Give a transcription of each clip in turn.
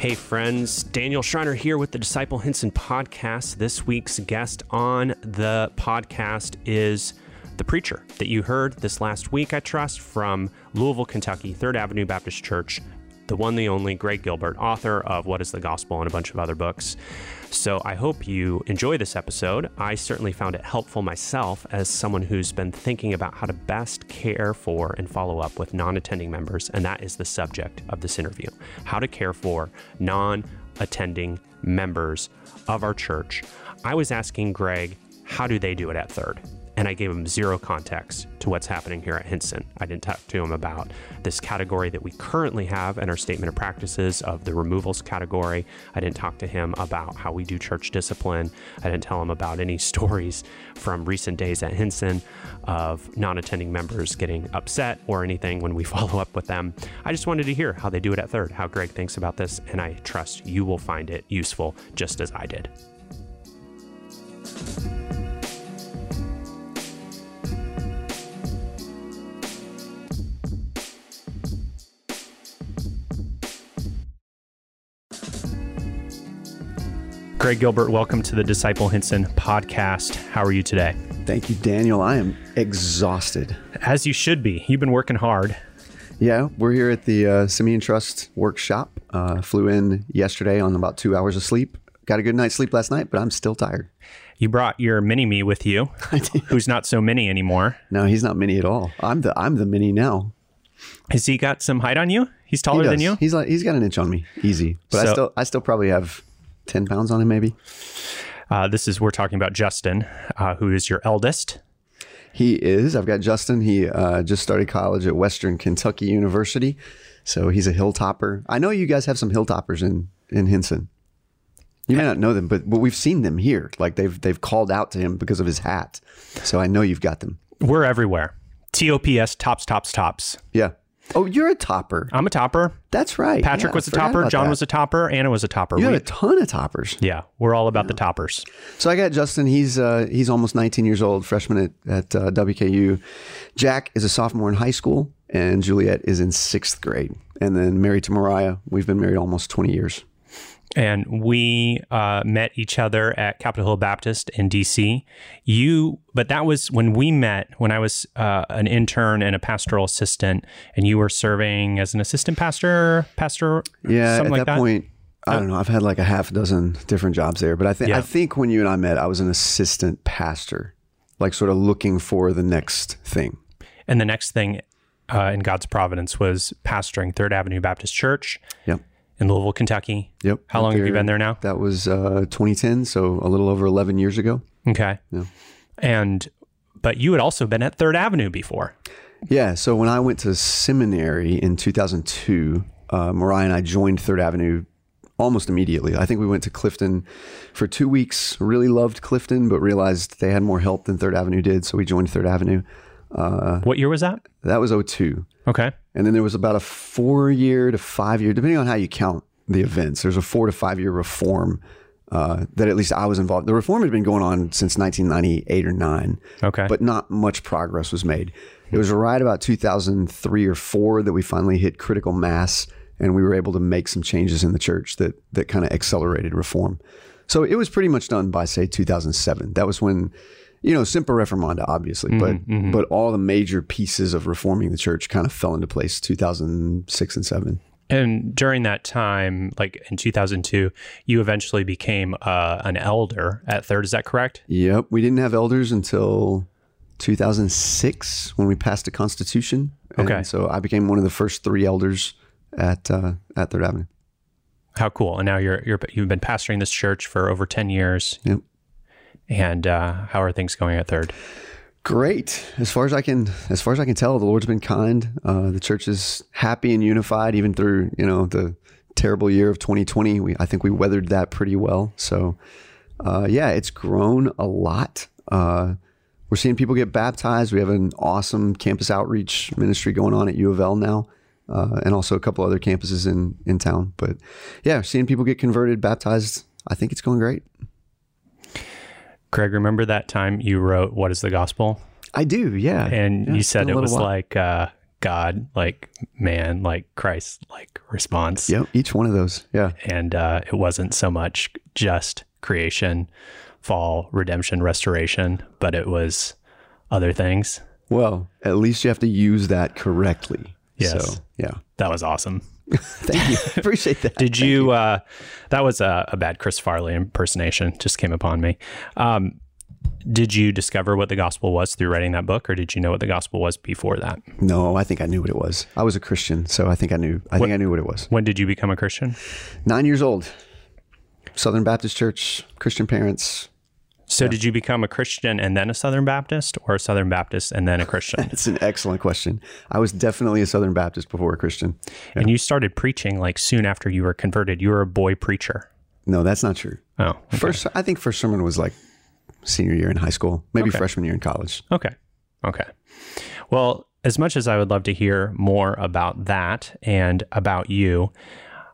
Hey, friends. Daniel Schreiner here with the Disciple Hinson podcast. This week's guest on the podcast is the preacher that you heard this last week, I trust, from Louisville, Kentucky, Third Avenue Baptist Church, the one, the only Greg Gilbert, author of What is the Gospel and a bunch of other books. So I hope you enjoy this episode. I certainly found it helpful myself as someone who's been thinking about how to best care for and follow up with non attending members. And that is the subject of this interview how to care for non attending members of our church. I was asking Greg, how do they do it at third? And I gave him zero context to what's happening here at Hinson. I didn't talk to him about this category that we currently have in our statement of practices of the removals category. I didn't talk to him about how we do church discipline. I didn't tell him about any stories from recent days at Hinson of non attending members getting upset or anything when we follow up with them. I just wanted to hear how they do it at third, how Greg thinks about this, and I trust you will find it useful just as I did. Greg Gilbert, welcome to the Disciple Hinson podcast. How are you today? Thank you, Daniel. I am exhausted. As you should be. You've been working hard. Yeah, we're here at the uh, Simeon Trust workshop. Uh, flew in yesterday on about two hours of sleep. Got a good night's sleep last night, but I'm still tired. You brought your mini me with you, who's not so mini anymore. No, he's not mini at all. I'm the I'm the mini now. Has he got some height on you? He's taller he than you. He's like he's got an inch on me, easy. But so, I still I still probably have 10 pounds on him, maybe. Uh, this is, we're talking about Justin, uh, who is your eldest. He is. I've got Justin. He uh, just started college at Western Kentucky University. So he's a hilltopper. I know you guys have some hilltoppers in, in Hinson. You may not know them, but, but we've seen them here. Like they've they've called out to him because of his hat. So I know you've got them. We're everywhere. TOPS tops tops tops. Yeah. Oh, you're a topper. I'm a topper. That's right. Patrick yeah, was a topper. John that. was a topper. Anna was a topper. You we, have a ton of toppers. Yeah, we're all about yeah. the toppers. So I got Justin. He's uh, he's almost 19 years old, freshman at, at uh, WKU. Jack is a sophomore in high school, and Juliet is in sixth grade. And then married to Mariah. We've been married almost 20 years and we uh, met each other at Capitol Hill Baptist in DC. You, but that was when we met when I was uh, an intern and a pastoral assistant, and you were serving as an assistant pastor, pastor. Yeah, at like that, that, point. I don't know. I've had like a half dozen different jobs there, but I think yeah. I think when you and I met, I was an assistant pastor, like sort of looking for the next thing. And the next thing uh, in God's providence was pastoring Third Avenue Baptist Church. Yep in Louisville, Kentucky. Yep. How long there, have you been there now? That was uh, 2010, so a little over 11 years ago. Okay. Yeah. And but you had also been at Third Avenue before. Yeah. So when I went to seminary in 2002, uh, Mariah and I joined Third Avenue almost immediately. I think we went to Clifton for two weeks. Really loved Clifton, but realized they had more help than Third Avenue did, so we joined Third Avenue. Uh, what year was that? That was 02. Okay. And then there was about a four year to five year, depending on how you count the events, there's a four to five year reform uh, that at least I was involved. The reform had been going on since 1998 or nine. Okay. But not much progress was made. It was right about 2003 or four that we finally hit critical mass and we were able to make some changes in the church that, that kind of accelerated reform. So it was pretty much done by, say, 2007. That was when you know, Semper Reformanda, obviously, mm-hmm, but mm-hmm. but all the major pieces of reforming the church kind of fell into place 2006 and seven. And during that time, like in 2002, you eventually became uh, an elder at Third. Is that correct? Yep. We didn't have elders until 2006 when we passed a constitution. Okay. So I became one of the first three elders at uh, at Third Avenue. How cool! And now you're you're you've been pastoring this church for over 10 years. Yep. And uh, how are things going at Third? Great. As far as I can, as far as I can tell, the Lord's been kind. Uh, the church is happy and unified, even through you know the terrible year of 2020. We, I think we weathered that pretty well. So, uh, yeah, it's grown a lot. Uh, we're seeing people get baptized. We have an awesome campus outreach ministry going on at U of L now, uh, and also a couple other campuses in in town. But yeah, seeing people get converted, baptized. I think it's going great. Greg, remember that time you wrote "What is the Gospel"? I do, yeah. And yeah, you said it was while. like uh, God, like man, like Christ, like response. Yep, each one of those. Yeah. And uh, it wasn't so much just creation, fall, redemption, restoration, but it was other things. Well, at least you have to use that correctly. Yes. So, yeah. That was awesome. Thank you. Appreciate that. Did you, uh, that was a, a, bad Chris Farley impersonation, just came upon me. Um, did you discover what the gospel was through writing that book, or did you know what the gospel was before that? No, I think I knew what it was. I was a Christian, so I think I knew. I what, think I knew what it was. When did you become a Christian? Nine years old. Southern Baptist Church, Christian parents. So, yeah. did you become a Christian and then a Southern Baptist, or a Southern Baptist and then a Christian? That's an excellent question. I was definitely a Southern Baptist before a Christian. Yeah. And you started preaching like soon after you were converted. You were a boy preacher. No, that's not true. Oh, okay. first I think first sermon was like senior year in high school, maybe okay. freshman year in college. Okay, okay. Well, as much as I would love to hear more about that and about you,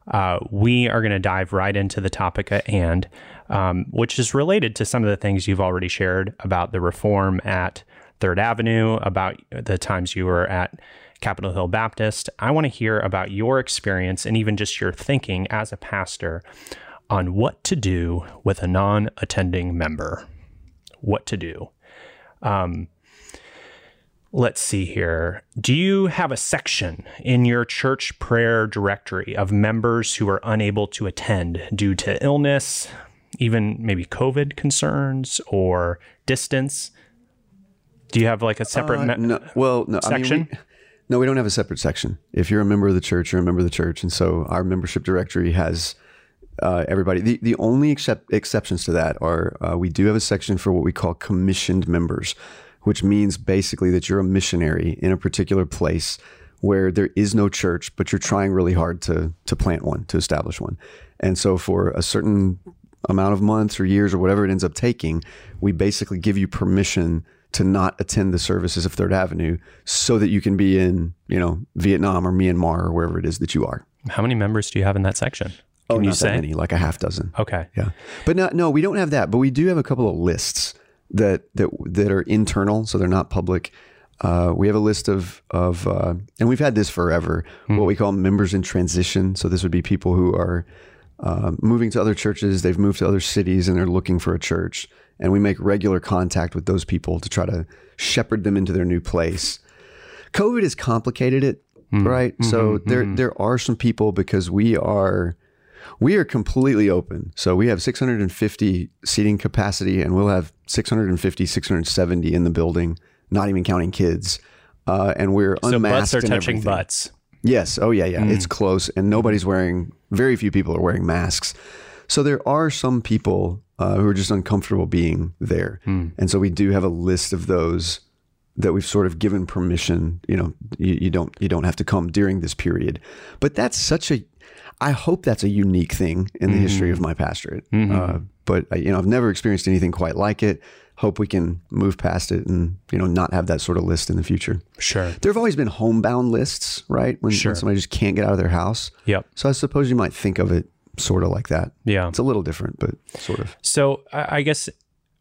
uh, we are going to dive right into the topic at hand um, which is related to some of the things you've already shared about the reform at Third Avenue, about the times you were at Capitol Hill Baptist. I want to hear about your experience and even just your thinking as a pastor on what to do with a non attending member. What to do. Um, let's see here. Do you have a section in your church prayer directory of members who are unable to attend due to illness, even maybe COVID concerns or distance? Do you have like a separate uh, me- no, well, no, section? I mean, we, no, we don't have a separate section. If you're a member of the church, you're a member of the church, and so our membership directory has uh, everybody. The the only except, exceptions to that are uh, we do have a section for what we call commissioned members, which means basically that you're a missionary in a particular place where there is no church, but you're trying really hard to to plant one, to establish one. And so for a certain amount of months or years or whatever it ends up taking, we basically give you permission to not attend the services of Third Avenue so that you can be in, you know, Vietnam or Myanmar or wherever it is that you are. How many members do you have in that section? Oh, can oh, not say? that many, like a half dozen. Okay. Yeah. But no, no, we don't have that, but we do have a couple of lists that that that are internal, so they're not public. Uh, we have a list of of, uh, and we've had this forever. Hmm. What we call members in transition. So this would be people who are uh, moving to other churches. They've moved to other cities and they're looking for a church. And we make regular contact with those people to try to shepherd them into their new place. COVID has complicated it, mm-hmm. right? Mm-hmm, so there mm-hmm. there are some people because we are we are completely open. So we have 650 seating capacity and we'll have 650, 670 in the building, not even counting kids. Uh, and we're so unmasked. So butts are touching everything. butts. Yes. Oh, yeah, yeah. Mm. It's close, and nobody's wearing. Very few people are wearing masks. So there are some people uh, who are just uncomfortable being there, mm. and so we do have a list of those that we've sort of given permission. You know, you, you don't you don't have to come during this period, but that's such a. I hope that's a unique thing in the mm history of my pastorate. Mm-hmm. Uh, but you know, I've never experienced anything quite like it hope we can move past it and you know not have that sort of list in the future. Sure. There have always been homebound lists, right? When, sure. when somebody just can't get out of their house. Yep. So I suppose you might think of it sort of like that. Yeah. It's a little different, but sort of. So I guess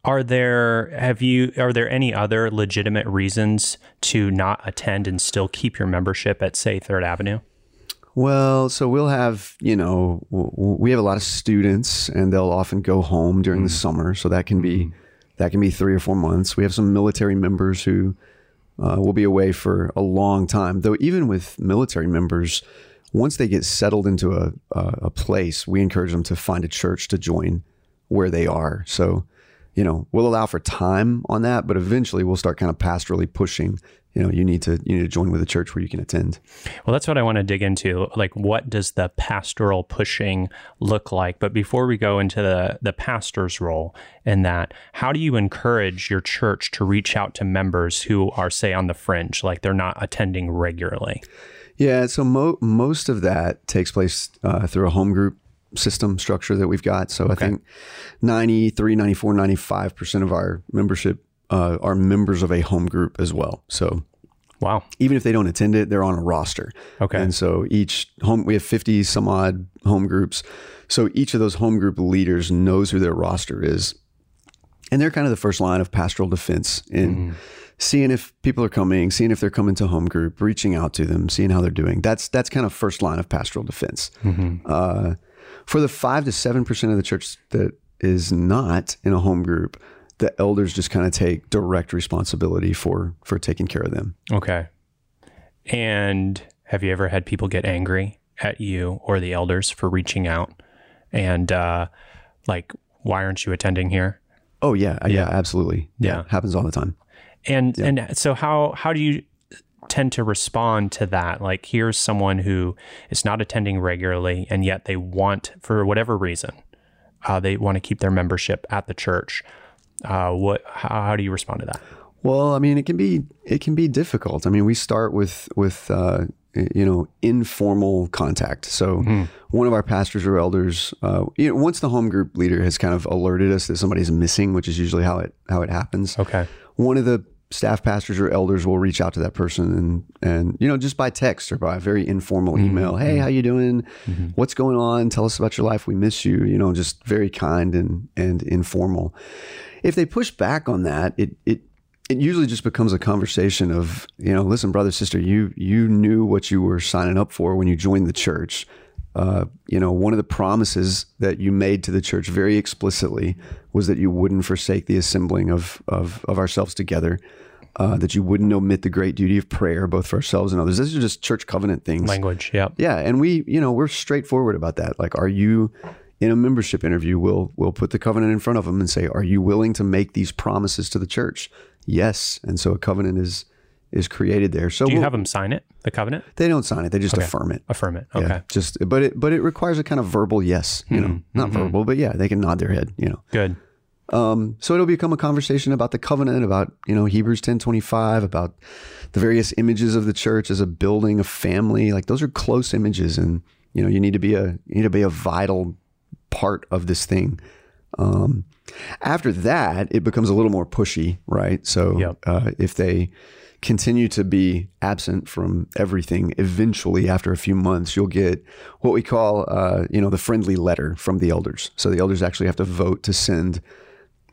are there have you are there any other legitimate reasons to not attend and still keep your membership at say Third Avenue? Well, so we'll have, you know, we have a lot of students and they'll often go home during mm. the summer. So that can be mm. That can be three or four months. We have some military members who uh, will be away for a long time. Though, even with military members, once they get settled into a, a place, we encourage them to find a church to join where they are. So, you know, we'll allow for time on that, but eventually we'll start kind of pastorally pushing you know you need to you need to join with a church where you can attend. Well that's what i want to dig into. Like what does the pastoral pushing look like? But before we go into the the pastor's role in that how do you encourage your church to reach out to members who are say on the fringe like they're not attending regularly? Yeah so mo- most of that takes place uh, through a home group system structure that we've got so okay. i think 93 94 95% of our membership uh, are members of a home group as well. So, wow, even if they don't attend it, they're on a roster. Okay, and so each home we have fifty some odd home groups. So each of those home group leaders knows who their roster is, and they're kind of the first line of pastoral defense in. Mm. seeing if people are coming, seeing if they're coming to home group, reaching out to them, seeing how they're doing. That's that's kind of first line of pastoral defense. Uh, for the five to seven percent of the church that is not in a home group, the elders just kind of take direct responsibility for for taking care of them. Okay. And have you ever had people get angry at you or the elders for reaching out and uh, like, why aren't you attending here? Oh yeah, yeah, absolutely. Yeah. happens all the time. And and so how how do you tend to respond to that? Like here's someone who is not attending regularly and yet they want for whatever reason uh, they want to keep their membership at the church. Uh, what how, how do you respond to that? Well, I mean, it can be it can be difficult. I mean, we start with with uh, you know informal contact. So one of our pastors or elders, uh, you know, once the home group leader has kind of alerted us that somebody's missing, which is usually how it how it happens. Okay. One of the staff pastors or elders will reach out to that person and and you know just by text or by a very informal mm-hmm. email. Hey mm-hmm. how you doing? Mm-hmm. What's going on? Tell us about your life. We miss you. You know just very kind and and informal. If they push back on that it it it usually just becomes a conversation of you know listen brother sister you you knew what you were signing up for when you joined the church. Uh, you know one of the promises that you made to the church very explicitly was that you wouldn't forsake the assembling of of, of ourselves together uh, that you wouldn't omit the great duty of prayer both for ourselves and others these are just church covenant things Language. Yeah. yeah, and we, you know, we're straightforward about that. Like, are you in a membership interview? We'll we'll put the covenant in front of them and say, "Are you willing to make these promises to the church?" Yes, and so a covenant is is created there. So Do you we'll- have them sign it, the covenant? they don't sign it; they just affirm it. Affirm it. Yeah, Okay. just but it but it requires a kind of verbal yes. You know, hmm, not hmm, hmm. verbal, but yeah, they can nod their head. You know. Good. Um, so it'll become a conversation about the covenant, about you know Hebrews ten twenty five, about the various images of the church as a building, a family. Like those are close images, and you know you need to be a you need to be a vital part of this thing. Um, after that, it becomes a little more pushy, right? So Yep. uh, if they continue to be absent from everything, eventually after a few months, you'll get what we call, uh, you know, the friendly letter from the elders. So the elders actually have to vote to send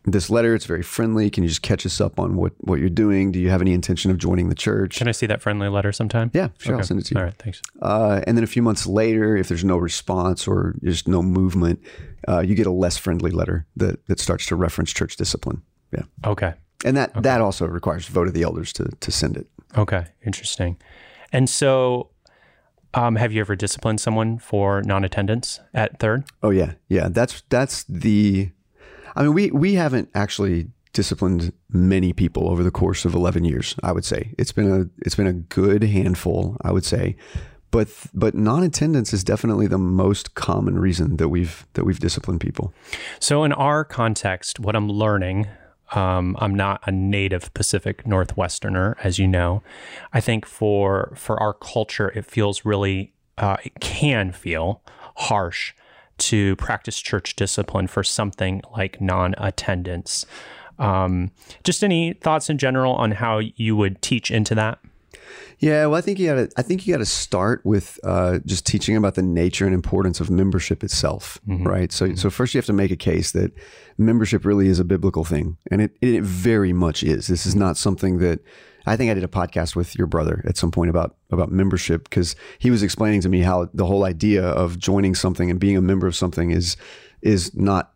this letter. It's very friendly. Can you just catch us up on what what you're doing? Do you have any intention of joining the church? Can I see that friendly letter sometime? Yeah, sure. I'll send it to you. All right. Thanks. Uh, and then a few months later, if there's no response or just no movement, uh, you get a less friendly letter that, that starts to reference church discipline. Yeah. Okay. And that, that also requires vote of the elders to, to send it. Okay. Interesting. And so, um, have you ever disciplined someone for non-attendance at third? Oh yeah. Yeah. That's, that's the, I mean, we, we haven't actually disciplined many people over the course of 11 years, I would say. It's been a, it's been a good handful, I would say. But, but non-attendance is definitely the most common reason that we've, that we've disciplined people. So, in our context, what I'm learning, um, I'm not a native Pacific Northwesterner, as you know. I think for for our culture, it feels really, uh, it can feel harsh to practice church discipline for something like non-attendance. Um, just any thoughts in general on how you would teach into that? Yeah, well, I think you got to. I think you got to start with uh, just teaching about the nature and importance of membership itself, right? So, so first you have to make a case that membership really is a biblical thing, and it it very much is. This is not something that I think I did a podcast with your brother at some point about about membership because he was explaining to me how the whole idea of joining something and being a member of something is is not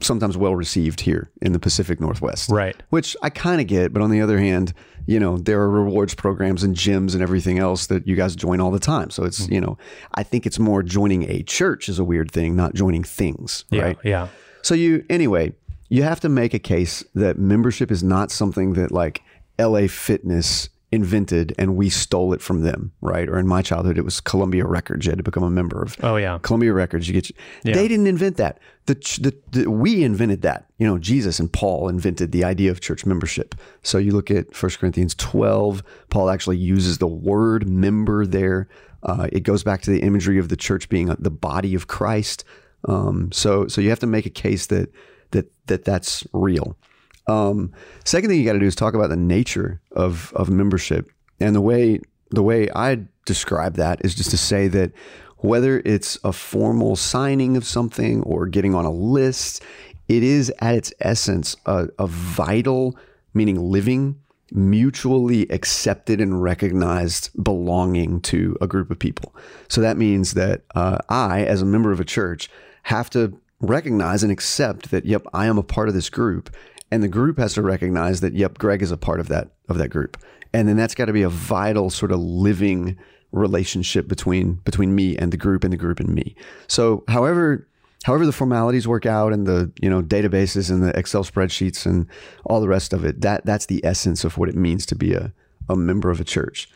sometimes well received here in the Pacific Northwest Right. which I kind of get. But on the other hand, you know, there are rewards programs and gyms and everything else that you guys join all the time. So it's, mm-hmm. you know, I think it's more joining a church is a weird thing, not joining things, Yeah. right? Yeah. So you, anyway, you have to make a case that membership is not something that like LA Fitness invented and we stole it from them, right? Or in my childhood, it was Columbia Records. You had to become a member of Oh yeah. Columbia Records. You get they didn't invent that. The, the the we invented that. You know, Jesus and Paul invented the idea of church membership. So you look at 1 Corinthians twelve. Paul actually uses the word member there. Uh, it goes back to the imagery of the church being the body of Christ. Um, so so you have to make a case that that that that's real. Um, second thing you got to do is talk about the nature of of membership and the way the way I describe that is just to say that whether it's a formal signing of something or getting on a list, it is at its essence a, a vital, meaning living, mutually accepted and recognized belonging to a group of people. So that means that uh, I, as a member of a church, have to recognize and accept that, yep, I am a part of this group. And the group has to recognize that, yep, Greg is a part of that of that group. And then that's got to be a vital sort of living relationship between between me and the group and the group and me. So however however the formalities work out and the you know databases and the Excel spreadsheets and all the rest of it, that that's the essence of what it means to be a, a member of a church.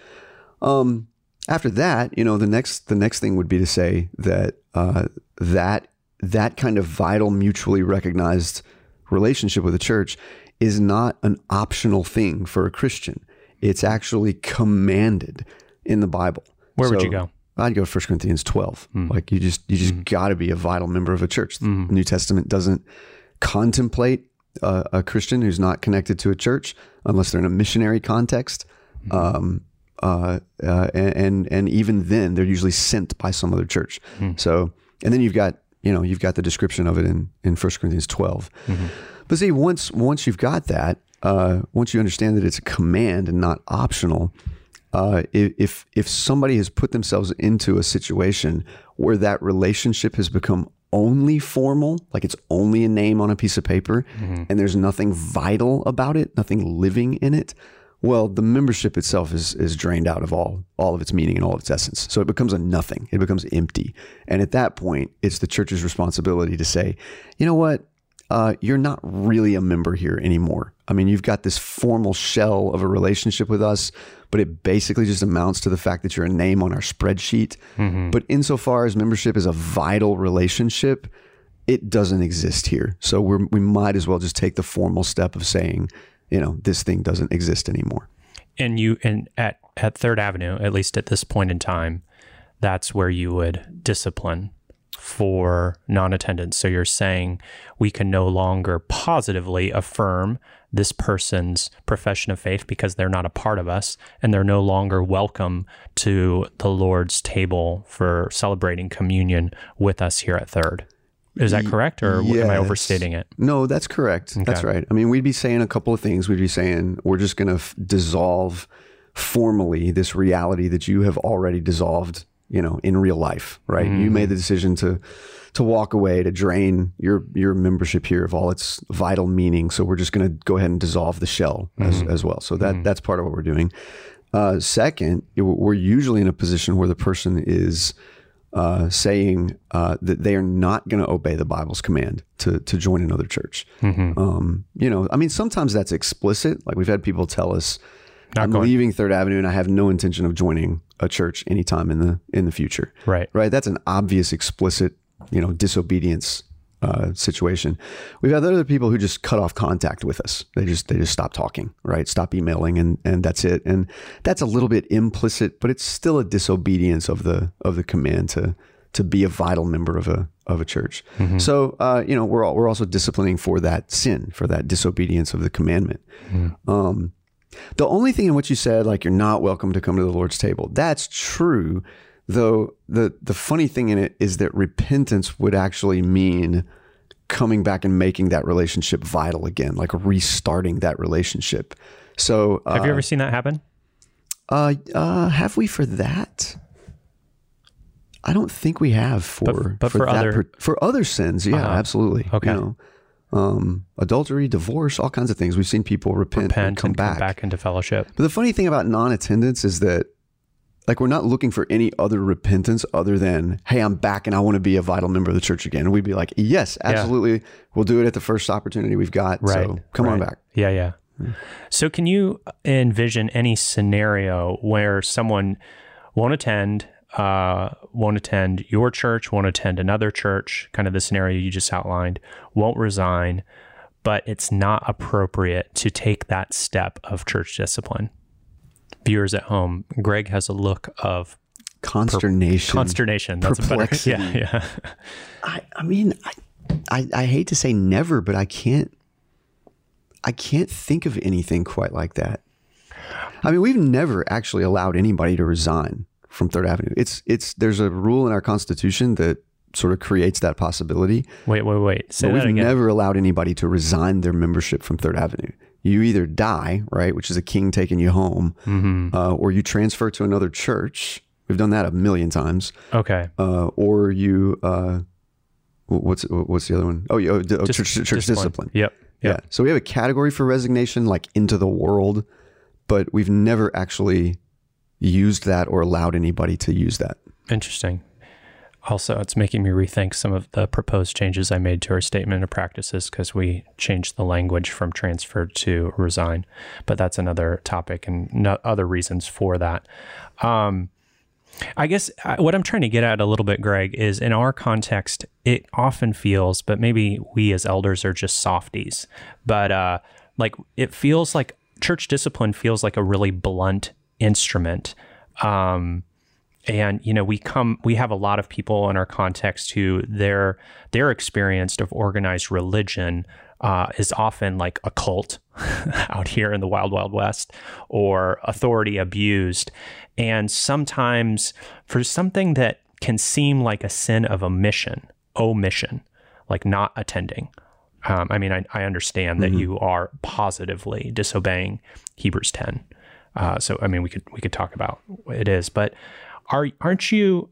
Um, after that, you know, the next the next thing would be to say that uh, that that kind of vital, mutually recognized relationship with the church is not an optional thing for a Christian. It's actually commanded in the Bible. Where so would you go? I'd go 1 Corinthians 12. Mm. Like you just you just mm. got to be a vital member of a church. Mm. The New Testament doesn't contemplate a, a, Christian who's not connected to a church unless they're in a missionary context. Hmm. Um, uh, uh, and and even then, they're usually sent by some other church. Hmm. So, and then you've got you know you've got the description of it in in 1 Corinthians 12. Mm-hmm. But see, once once you've got that, uh, once you understand that it's a command and not optional, uh, if if somebody has put themselves into a situation where that relationship has become only formal, like it's only a name on a piece of paper, mm-hmm. and there's nothing vital about it, nothing living in it, well, the membership itself is is drained out of all all of its meaning and all of its essence. So it becomes a nothing. It becomes empty. And at that point, it's the church's responsibility to say, you know what, uh, you're not really a member here anymore. I mean, you've got this formal shell of a relationship with us, but it basically just amounts to the fact that you're a name on our spreadsheet. Mm-hmm. But insofar as membership is a vital relationship, it doesn't exist here. So we we might as well just take the formal step of saying, you know, this thing doesn't exist anymore. And you and at at Third Avenue, at least at this point in time, that's where you would discipline for non attendance. So you're saying we can no longer positively affirm this person's profession of faith because they're not a part of us and they're no longer welcome to the Lord's table for celebrating communion with us here at Third. Is that correct, or yes. am I overstating it? No, that's correct. Okay. That's right. I mean, we'd be saying a couple of things. We'd be saying we're just going to f- dissolve formally this reality that you have already dissolved you know, in real life, right? Mm. You made the decision to to walk away to drain your your membership here of all its vital meaning. So we're just going to go ahead and dissolve the shell mm. as, as well. So that mm. that's part of what we're doing. Uh, second, we're usually in a position where the person is uh, saying uh, that they are not going to obey the Bible's command to to join another church. Mm-hmm. Um, you know, I mean, sometimes that's explicit. Like we've had people tell us, not "I'm going. leaving Third Avenue and I have no intention of joining a church anytime in the in the future. Right. Right. That's an obvious, explicit, you know, disobedience uh, situation. We've had other people who just cut off contact with us. They just they just stop talking, right? Stop emailing, and and that's it. And that's a little bit implicit, but it's still a disobedience of the of the command to to be a vital member of a of a church. Mm-hmm. So uh, you know we're all, we're also disciplining for that sin, for that disobedience of the commandment. Mm-hmm. Um, the only thing in what you said, like you're not welcome to come to the Lord's table, that's true. Though the the funny thing in it is that repentance would actually mean coming back and making that relationship vital again, like restarting that relationship. So, uh, have you ever seen that happen? Uh, uh, have we for that? I don't think we have for but, but for, for other per, for other sins. Yeah, uh-huh. absolutely. Okay. You know, um, adultery, divorce, all kinds of things. We've seen people repent, repent and come and back. come back into fellowship. But the funny thing about non-attendance is that like we're not looking for any other repentance other than hey i'm back and i want to be a vital member of the church again and we'd be like yes absolutely yeah. we'll do it at the first opportunity we've got right. so come right. on back yeah yeah so can you envision any scenario where someone won't attend uh, won't attend your church, won't attend another church, kind of the scenario you just outlined, won't resign, but it's not appropriate to take that step of church discipline. Viewers at home, Greg has a look of consternation. Per- consternation. That's perplexity. a better. Yeah, yeah. I, I mean, I, I, I hate to say never, but I can't. I can't think of anything quite like that. I mean, we've never actually allowed anybody to resign from Third Avenue. It's it's there's a rule in our Constitution that sort of creates that possibility. Wait, wait, wait. Say but we've again. never allowed anybody to resign their membership from Third Avenue. You either die, right, which is a king taking you home, Mm-hmm. uh, or you transfer to another church. We've done that a million times. okay. Uh, or you, uh, what's what's the other one? Oh, you- oh, oh, Dis- church, church discipline. Yep. Yeah. So we have a category for resignation, like into the world, but we've never actually used that or allowed anybody to use that. Interesting. Also, it's making me rethink some of the proposed changes I made to our statement of practices because we changed the language from transfer to resign. But that's another topic and no, other reasons for that. Um, I guess uh, what I'm trying to get at a little bit, Greg, is in our context, it often feels, but maybe we as elders are just softies, but uh, like it feels like church discipline feels like a really blunt instrument. Um, and you know we come we have a lot of people in our context who their their experience of organized religion uh, is often like a cult out here in the wild wild west or authority abused. And sometimes for something that can seem like a sin of omission omission like not attending um, i mean I, I understand that you are positively disobeying hebrews 10 uh, so I mean, we could we could talk about what it is, but are aren't you?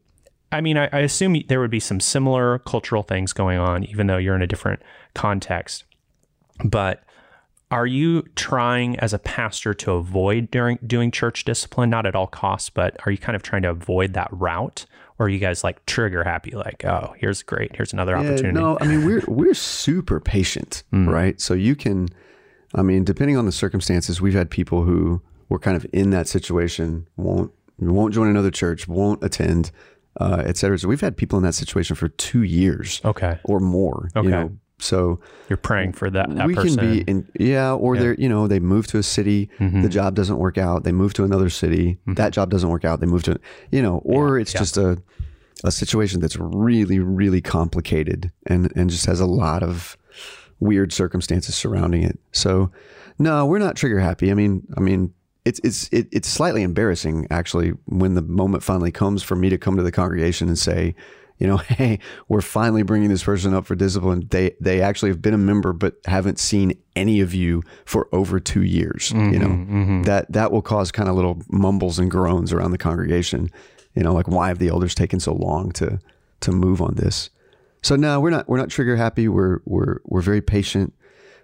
I mean, I, I assume there would be some similar cultural things going on, even though you're in a different context. But are you trying as a pastor to avoid during doing church discipline, not at all costs, but are you kind of trying to avoid that route, or are you guys like trigger happy, like, oh, here's great, here's another opportunity? no, I mean we're we're super patient, hmm. right? So you can, I mean, depending on the circumstances, we've had people who were kind of in that situation, won't won't join another church, won't attend, uh, et cetera. So we've had people in that situation for two years Okay, or more. Okay. You know, so you're praying for that that we person. can be in yeah, or they're you know they move to a city, Mm-hmm. the job doesn't work out, they move to another city, that job doesn't work out, they move to you know, or it's just a a situation that's really really complicated and and just has a lot of weird circumstances surrounding it. So no, we're not trigger happy. I mean, I mean. It's it's it, it's slightly embarrassing actually when the moment finally comes for me to come to the congregation and say, you know, hey, we're finally bringing this person up for discipline. They they actually have been a member but haven't seen any of you for over two years. you mm-hmm, know, mm-hmm. that that will cause kind of little mumbles and groans around the congregation. You know, like why have the elders taken so long to to move on this? So no, we're not we're not trigger happy. We're we're we're very patient.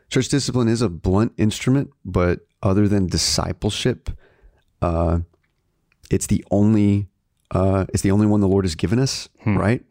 Church discipline is a blunt instrument, but other than discipleship, uh, it's the only uh, it's the only one the Lord has given us, right?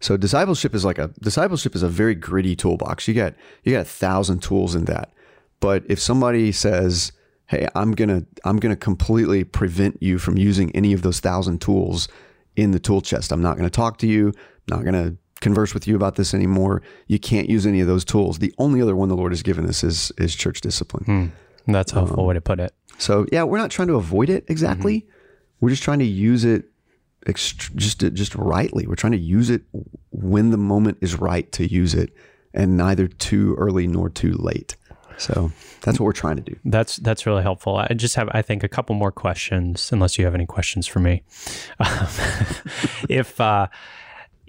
So discipleship is like a discipleship is a very gritty toolbox. You got you got a thousand tools in that. But if somebody says, "Hey, I'm gonna I'm gonna completely prevent you from using any of those thousand tools in the tool chest. I'm not gonna talk to you. I'm not gonna converse with you about this anymore. You can't use any of those tools. The only other one the Lord has given us is is church discipline. That's a helpful way to put it. So yeah, we're not trying to avoid it exactly. We're just trying to use it ext- just just rightly. We're trying to use it when the moment is right to use it, and neither too early nor too late. So that's what we're trying to do. That's that's really helpful. I just have, I think, a couple more questions, unless you have any questions for me. Um, if uh,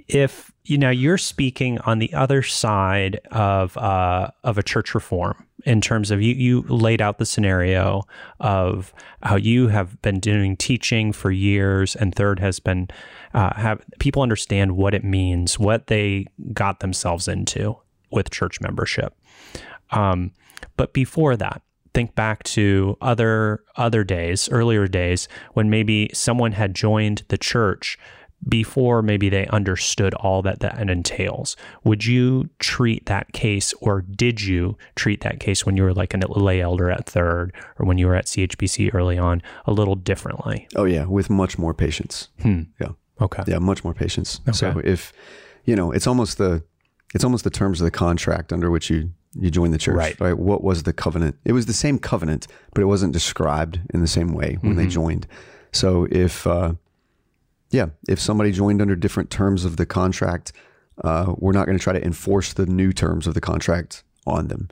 if you know you're speaking on the other side of uh, of a church reform in terms of you you laid out the scenario of how you have been doing teaching for years, and third has been uh, have people understand what it means, what they got themselves into with church membership. Um, but before that, think back to other other days, earlier days when maybe someone had joined the church before maybe they understood all that that entails. Would you treat that case, or did you treat that case when you were like a lay elder at third, or when you were at CHBC early on, a little differently? Oh yeah, with much more patience. Yeah, Okay. yeah, much more patience. Okay. So if you know, it's almost the it's almost the terms of the contract under which you you join the church, Right. right? What was the covenant? It was the same covenant, but it wasn't described in the same way when they joined. So if uh, yeah, if somebody joined under different terms of the contract, uh, we're not going to try to enforce the new terms of the contract on them.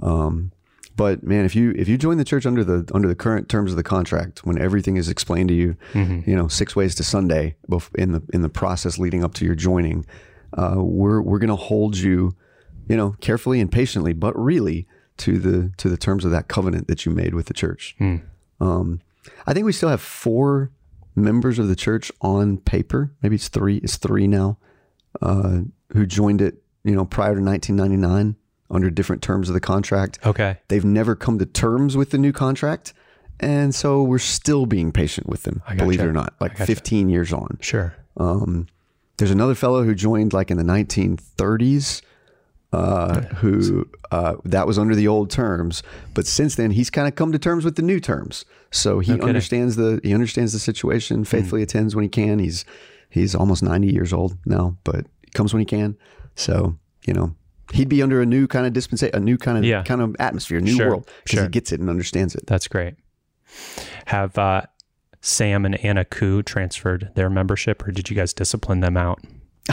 Um, but man, if you if you join the church under the under the current terms of the contract, when everything is explained to you, you know, six ways to Sunday in the in the process leading up to your joining, uh, we're we're going to hold you, you know, carefully and patiently, but really to the to the terms of that covenant that you made with the church. Um, I think we still have four members of the church on paper. Maybe it's three. It's three now uh, who joined it, you know, prior to 1999 under different terms of the contract. Okay. They've never come to terms with the new contract. And so we're still being patient with them, believe it or not, like gotcha. 15 years on. Sure. Um, there's another fellow who joined like in the 1930s, uh, who uh, that was under the old terms, but since then he's kind of come to terms with the new terms. So he. Hmm. understands the he understands the situation. Faithfully attends when he can. He's he's almost 90 years old now, but he comes when he can. So you know he'd be under a new kind of dispensation, a new kind of Yeah. kind of atmosphere, a new Sure, world because sure. he gets it and understands it. That's great. Have uh, Sam and Anna Koo transferred their membership, or did you guys discipline them out?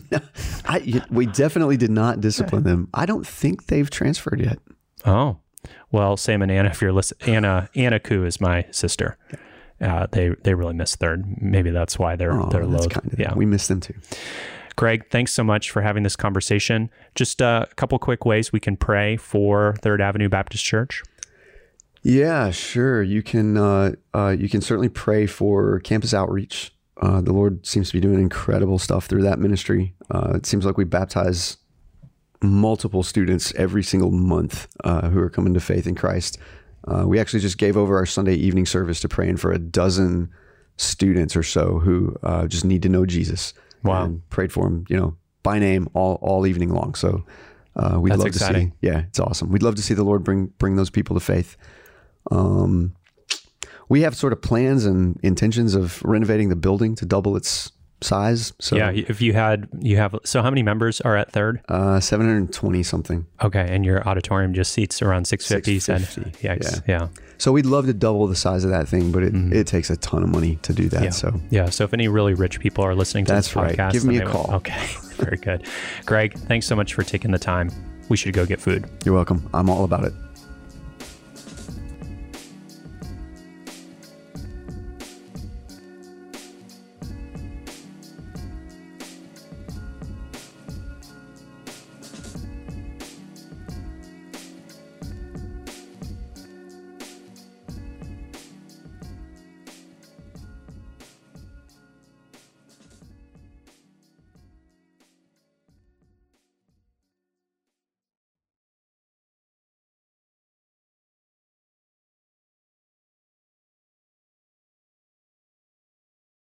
I, we definitely did not discipline them. I don't think they've transferred yet. Oh, well, Sam and Anna, if you're listening, Anna Anna Koo is my sister. Uh, they they really miss third. Maybe that's why they're Oh, they're low. kind of Yeah. We miss them too. Greg, thanks so much for having this conversation. Just uh, a couple quick ways we can pray for Third Avenue Baptist Church. Yeah, sure. You can uh, uh, you can certainly pray for campus outreach. Uh, the Lord seems to be doing incredible stuff through that ministry. Uh, it seems like we baptize multiple students every single month uh, who are coming to faith in Christ. Uh, we actually just gave over our Sunday evening service to praying for a dozen students or so who uh, just need to know Jesus. Wow. And prayed for them, you know, by name all all evening long. So uh, we'd That's love exciting. to see. Yeah, it's awesome. We'd love to see the Lord bring bring those people to faith. Um, we have sort of plans and intentions of renovating the building to double its size. So yeah, if you had you have so how many members are at Third? uh, 720 something. Okay, and your auditorium just seats around 650. 650, And, yikes, yeah. So we'd love to double the size of that thing, but it, it takes a ton of money to do that. Mm-hmm. Yeah. So Yeah. So if any really rich people are listening to That's this right. podcast, Give me a call. okay. Very good. Greg, thanks so much for taking the time. We should go get food. you're welcome. I'm all about it.